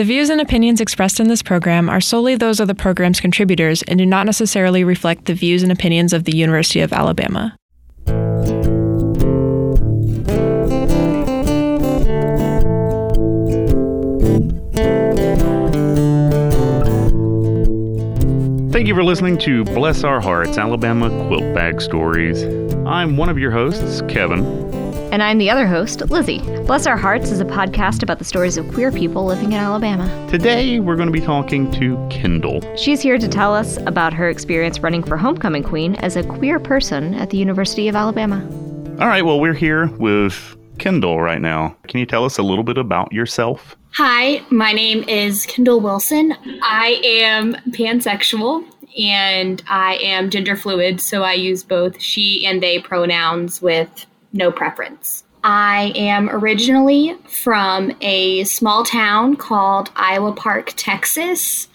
The views and opinions expressed in this program are solely those of the program's contributors and do not necessarily reflect the views and opinions of the University of Alabama. Thank you for listening to Bless Our Hearts Alabama Quilt Bag Stories. I'm one of your hosts, Kevin. And I'm the other host, Lizzie. Bless Our Hearts is a podcast about the stories of queer people living in Alabama. Today, we're going to be talking to Kendall. She's here to tell us about her experience running for homecoming queen as a queer person at the University of Alabama. All right, well, we're here with Kendall right now. Can you tell us a little bit about yourself? Hi, my name is Kendall Wilson. I am pansexual and I am gender fluid, so I use both she and they pronouns with no preference. I am originally from a small town called Iowa Park, Texas.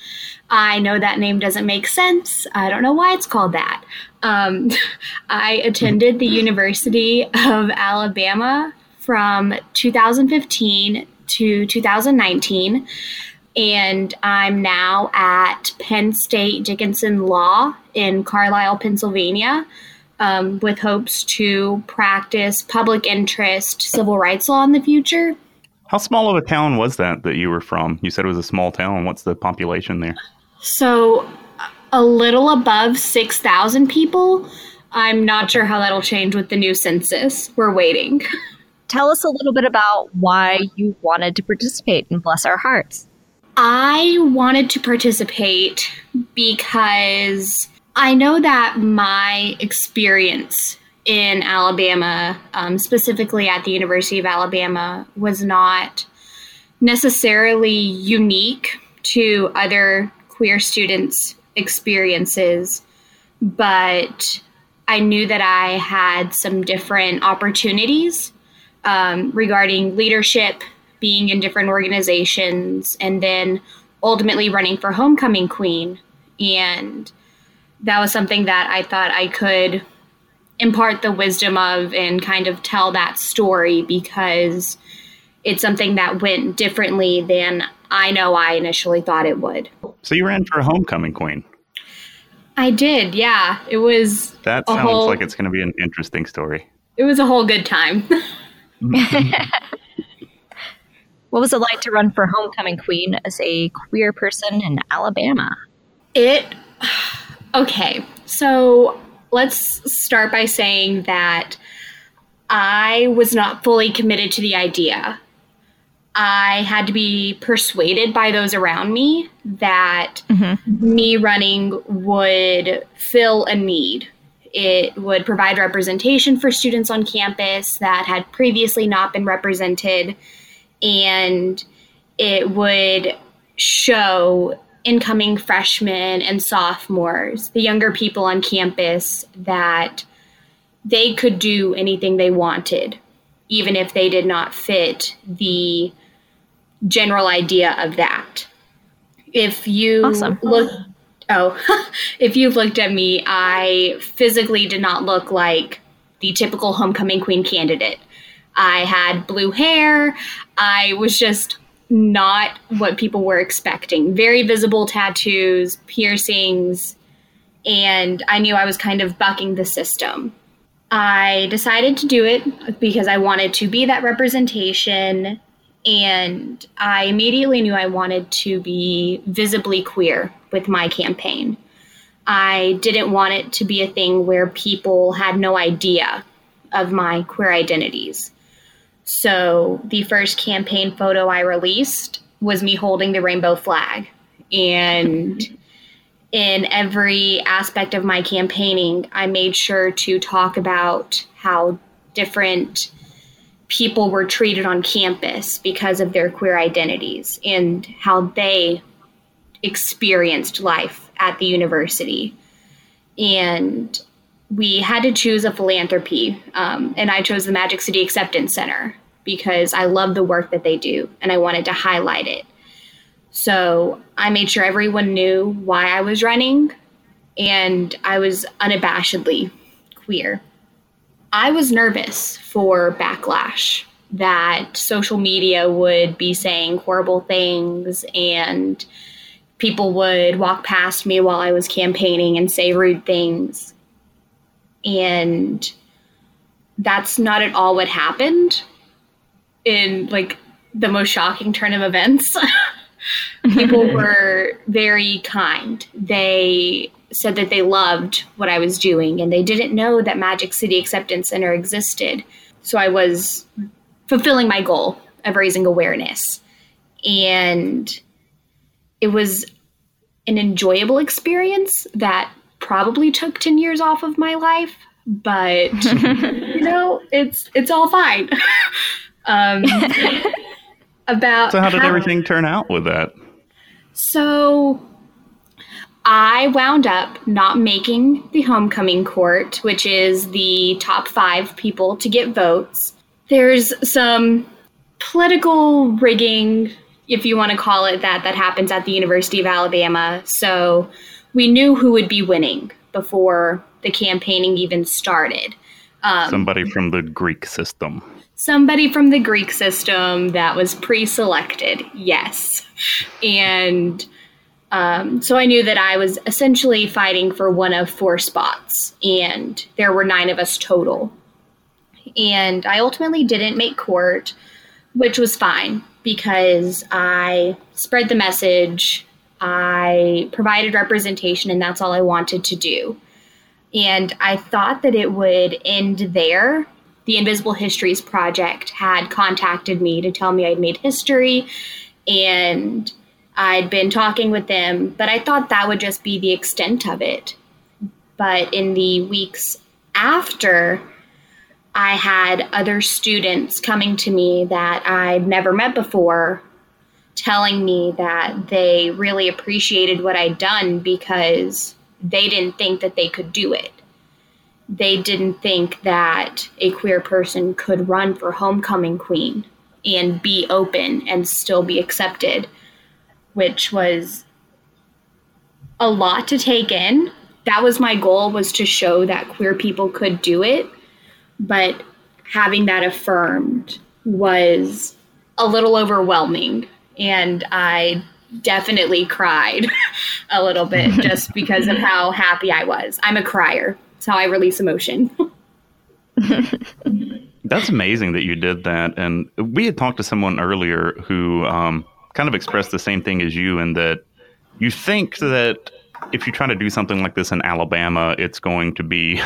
I know that name doesn't make sense. I don't know why it's called that. Um, I attended the University of Alabama from 2015 to 2019. And I'm now at Penn State Dickinson Law in Carlisle, Pennsylvania um, with hopes to practice public interest civil rights law in the future. How small of a town was that that you were from? You said it was a small town. What's the population there? So, a little above 6,000 people. I'm not sure how that'll change with the new census. We're waiting. Tell us a little bit about why you wanted to participate in Bless Our Hearts. I wanted to participate because I know that my experience in Alabama, um, specifically at the University of Alabama, was not necessarily unique to other queer students' experiences, but I knew that I had some different opportunities um, regarding leadership, being in different organizations, and then ultimately running for homecoming queen. And that was something that I thought I could impart the wisdom of and kind of tell that story because it's something that went differently than I know I initially thought it would. So you ran for homecoming queen. I did, yeah. It was That sounds whole, like it's going to be an interesting story. It was a whole good time. what was it like to run for homecoming queen as a queer person in Alabama? It Okay, so let's start by saying that I was not fully committed to the idea. I had to be persuaded by those around me that mm-hmm. me running would fill a need. It would provide representation for students on campus that had previously not been represented, and it would show incoming freshmen and sophomores, the younger people on campus, that they could do anything they wanted, even if they did not fit the general idea of that. If you awesome. look, oh, if you've looked at me, I physically did not look like the typical homecoming queen candidate. I had blue hair. I was just not what people were expecting. Very visible tattoos, piercings, and I knew I was kind of bucking the system. I decided to do it because I wanted to be that representation, and I immediately knew I wanted to be visibly queer with my campaign. I didn't want it to be a thing where people had no idea of my queer identities. So the first campaign photo I released was me holding the rainbow flag. And in every aspect of my campaigning, I made sure to talk about how different people were treated on campus because of their queer identities and how they experienced life at the university. And we had to choose a philanthropy, um, and I chose the Magic City Acceptance Center because I love the work that they do and I wanted to highlight it. So I made sure everyone knew why I was running, and I was unabashedly queer. I was nervous for backlash that social media would be saying horrible things and people would walk past me while I was campaigning and say rude things. And that's not at all what happened in like the most shocking turn of events. people were very kind. They said that they loved what I was doing and they didn't know that Magic City Acceptance Center existed. So I was fulfilling my goal of raising awareness. And it was an enjoyable experience that probably took 10 years off of my life, but you know, it's it's all fine. Um, about So how did everything turn out with that? So I wound up not making the homecoming court, which is the top five people to get votes. There's some political rigging, if you want to call it that, that happens at the University of Alabama. So we knew who would be winning before the campaigning even started. Um, Somebody from the Greek system. Somebody from the Greek system that was pre selected, yes. And um, so I knew that I was essentially fighting for one of four spots, and there were nine of us total. And I ultimately didn't make court, which was fine because I spread the message, I provided representation, and that's all I wanted to do. And I thought that it would end there. The Invisible Histories Project had contacted me to tell me I'd made history and I'd been talking with them, but I thought that would just be the extent of it. But in the weeks after, I had other students coming to me that I'd never met before telling me that they really appreciated what I'd done because they didn't think that they could do it. They didn't think that a queer person could run for homecoming queen and be open and still be accepted, which was a lot to take in. That was my goal was to show that queer people could do it, but having that affirmed was a little overwhelming and I definitely cried a little bit just because of how happy I was. I'm a crier. It's how I release emotion. That's amazing that you did that. And we had talked to someone earlier who um, kind of expressed the same thing as you, in that you think that if you try to do something like this in Alabama, it's going to be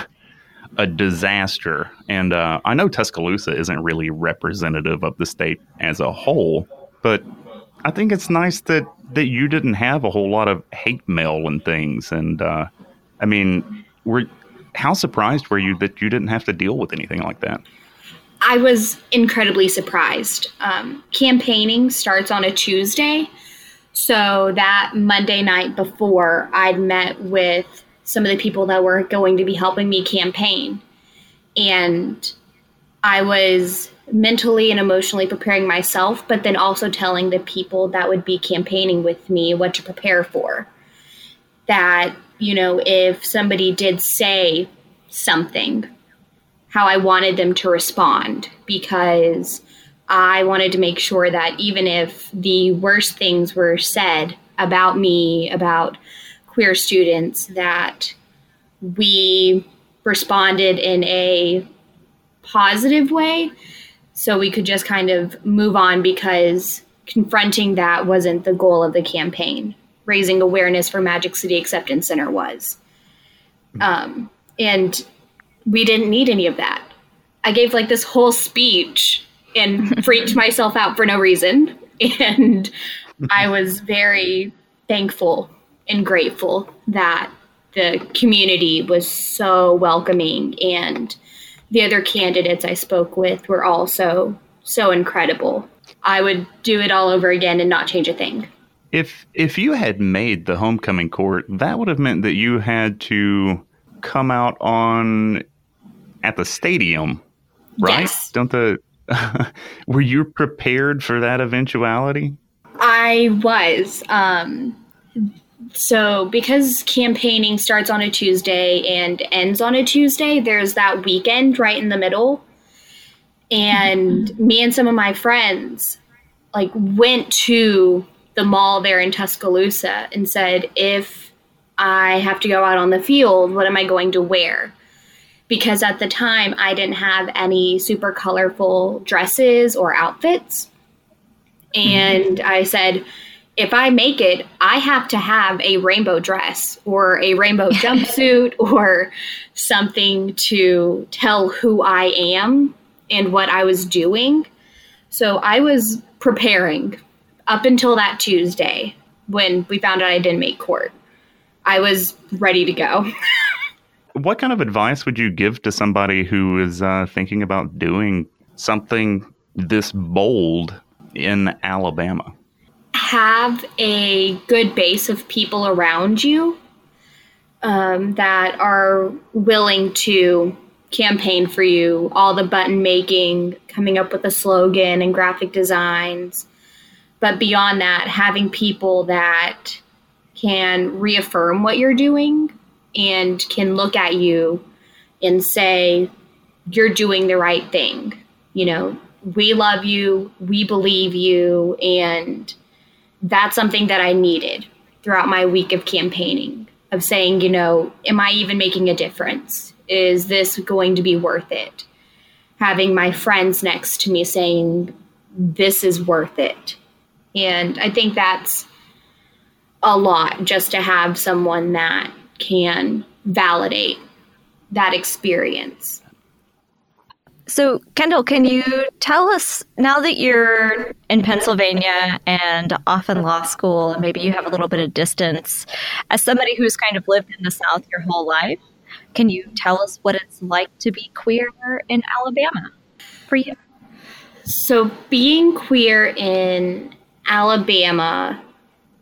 a disaster. And uh, I know Tuscaloosa isn't really representative of the state as a whole, but I think it's nice that that you didn't have a whole lot of hate mail and things. And uh, I mean, were how surprised were you that you didn't have to deal with anything like that? I was incredibly surprised. Um, campaigning starts on a Tuesday. So that Monday night before, I'd met with some of the people that were going to be helping me campaign. And I was mentally and emotionally preparing myself, but then also telling the people that would be campaigning with me what to prepare for. That, you know, if somebody did say something, how I wanted them to respond because I wanted to make sure that even if the worst things were said about me, about queer students, that we responded in a positive way so we could just kind of move on because confronting that wasn't the goal of the campaign. Raising awareness for Magic City Acceptance Center was. Um, and we didn't need any of that. I gave like this whole speech and freaked myself out for no reason. And I was very thankful and grateful that the community was so welcoming and the other candidates I spoke with were also so incredible. I would do it all over again and not change a thing. If if you had made the homecoming court, that would have meant that you had to come out on at the stadium, right? Yes. Don't the were you prepared for that eventuality? I was. Um, so, because campaigning starts on a Tuesday and ends on a Tuesday, there's that weekend right in the middle. And me and some of my friends like went to the mall there in Tuscaloosa and said, if I have to go out on the field, what am I going to wear? Because at the time I didn't have any super colorful dresses or outfits. And mm-hmm. I said, if I make it, I have to have a rainbow dress or a rainbow jumpsuit or something to tell who I am and what I was doing. So I was preparing up until that Tuesday when we found out I didn't make court. I was ready to go. what kind of advice would you give to somebody who is uh, thinking about doing something this bold in Alabama? Have a good base of people around you um, that are willing to campaign for you, all the button making, coming up with a slogan and graphic designs. But beyond that, having people that can reaffirm what you're doing and can look at you and say, you're doing the right thing. You know, we love you, we believe you, and that's something that I needed throughout my week of campaigning of saying, you know, am I even making a difference? Is this going to be worth it? Having my friends next to me saying, this is worth it. And I think that's a lot just to have someone that can validate that experience. So, Kendall, can you tell us now that you're in Pennsylvania and off in law school, and maybe you have a little bit of distance, as somebody who's kind of lived in the South your whole life, can you tell us what it's like to be queer in Alabama for you? So, being queer in Alabama,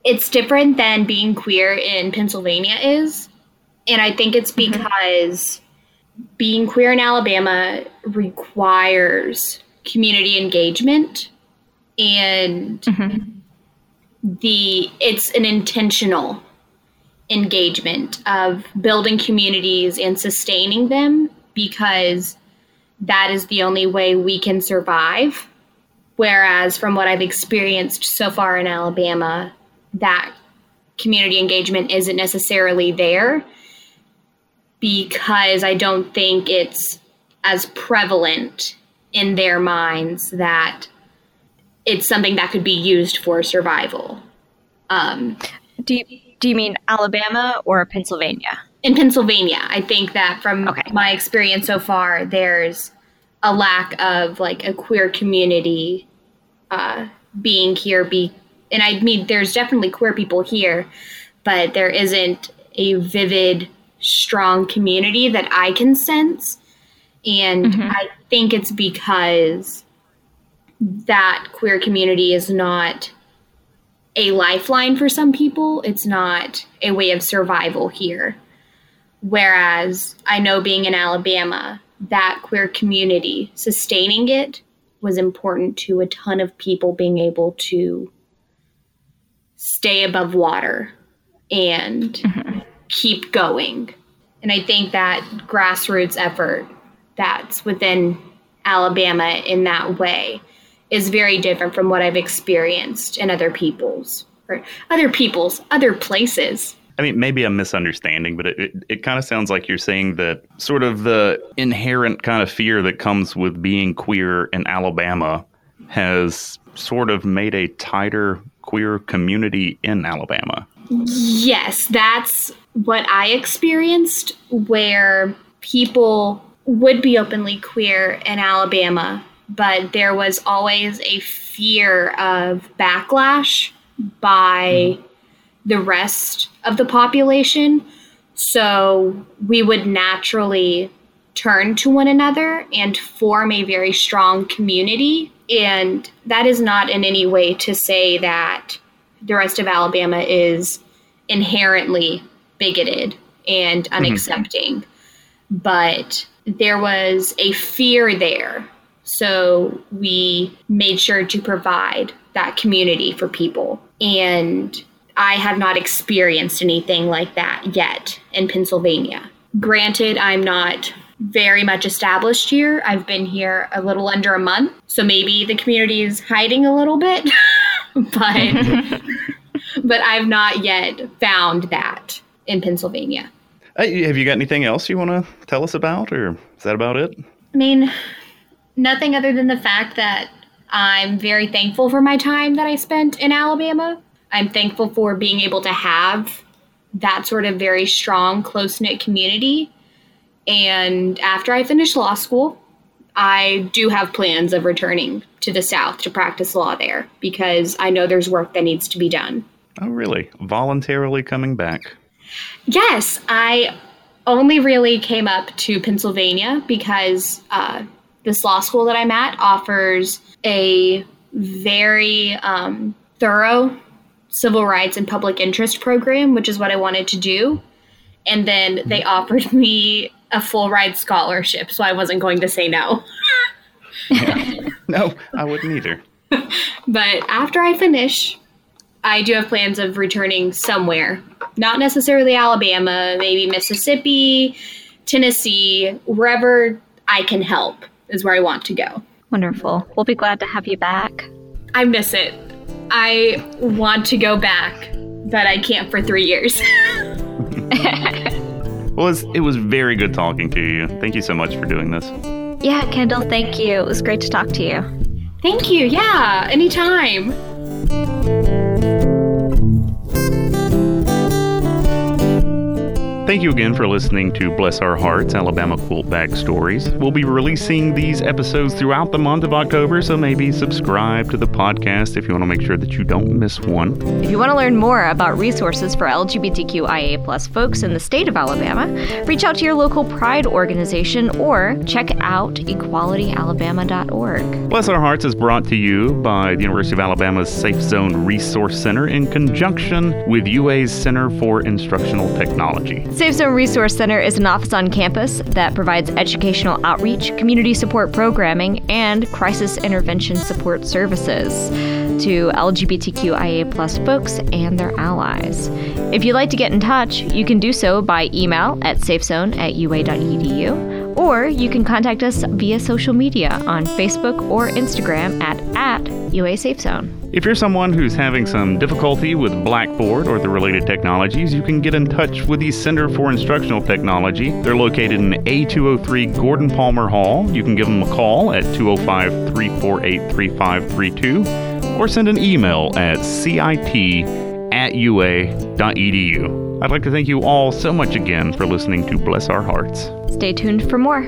it's different than being queer in Pennsylvania is. And I think it's mm-hmm. because mm-hmm. being queer in Alabama requires community engagement and mm-hmm. the it's an intentional engagement of building communities and sustaining them because that is the only way we can survive. Whereas, from what I've experienced so far in Alabama, that community engagement isn't necessarily there because I don't think it's as prevalent in their minds that it's something that could be used for survival. Um, do you do you mean Alabama or Pennsylvania? In Pennsylvania, I think that from okay. my experience so far, there's a lack of like a queer community uh, being here. Be and I mean, there's definitely queer people here, but there isn't a vivid, strong community that I can sense. And mm-hmm. I think it's because that queer community is not a lifeline for some people. It's not a way of survival here. Whereas I know being in Alabama, that queer community, sustaining it was important to a ton of people being able to stay above water and mm-hmm. keep going. And I think that grassroots effort that's within Alabama in that way is very different from what I've experienced in other people's or other people's other places. I mean, maybe a misunderstanding, but it, it, it kind of sounds like you're saying that sort of the inherent kind of fear that comes with being queer in Alabama has sort of made a tighter queer community in Alabama. Yes, that's what I experienced, where people would be openly queer in Alabama, but there was always a fear of backlash by hmm. The rest of the population. So we would naturally turn to one another and form a very strong community. And that is not in any way to say that the rest of Alabama is inherently bigoted and mm-hmm. unaccepting. Mm-hmm. But there was a fear there so we made sure to provide that community for people. And I have not experienced anything like that yet in Pennsylvania. Granted, I'm not very much established here. I've been here a little under a month, so maybe the community is hiding a little bit, but but I've not yet found that in Pennsylvania. Hey, have you got anything else you want to tell us about, or is that about it? I mean, nothing other than the fact that I'm very thankful for my time that I spent in Alabama. I'm thankful for being able to have that sort of very strong, close knit community. And after I finish law school, I do have plans of returning to the South to practice law there because I know there's work that needs to be done. Oh, really? Voluntarily coming back? Yes, I only really came up to Pennsylvania because uh, this law school that I'm at offers a very um, thorough civil rights and public interest program, which is what I wanted to do. And then they mm-hmm. offered me a full ride scholarship, so I wasn't going to say no. yeah. No, I wouldn't either. but after I finish, I do have plans of returning somewhere. Not necessarily Alabama, maybe Mississippi, Tennessee, wherever I can help is where I want to go. Wonderful. We'll be glad to have you back. I miss it. I want to go back, but I can't for three years. well, it was very good talking to you. Thank you so much for doing this. Yeah, Kendall, thank you. It was great to talk to you. Thank you. Yeah, anytime. Thank you again for listening to Bless Our Hearts Alabama Quilt Bag Stories. We'll be releasing these episodes throughout the month of October, so maybe subscribe to the podcast if you want to make sure that you don't miss one. If you want to learn more about resources for LGBTQIA plus folks in the state of Alabama, reach out to your local Pride organization or check out equalityalabama.org. Bless Our Hearts is brought to you by the University of Alabama's Safe Zone Resource Center in conjunction with UA's Center for Instructional Technology. Safe Zone Resource Center is an office on campus that provides educational outreach, community support programming, and crisis intervention support services to LGBTQIA plus folks and their allies. If you'd like to get in touch, you can do so by email at safezone at ua.edu, or you can contact us via social media on Facebook or Instagram at, at UA Safe Zone. If you're someone who's having some difficulty with Blackboard or the related technologies, you can get in touch with the Center for Instructional Technology. They're located in A203 Gordon Palmer Hall. You can give them a call at 205 348 3532 or send an email at cit at ua.edu. I'd like to thank you all so much again for listening to Bless Our Hearts. Stay tuned for more.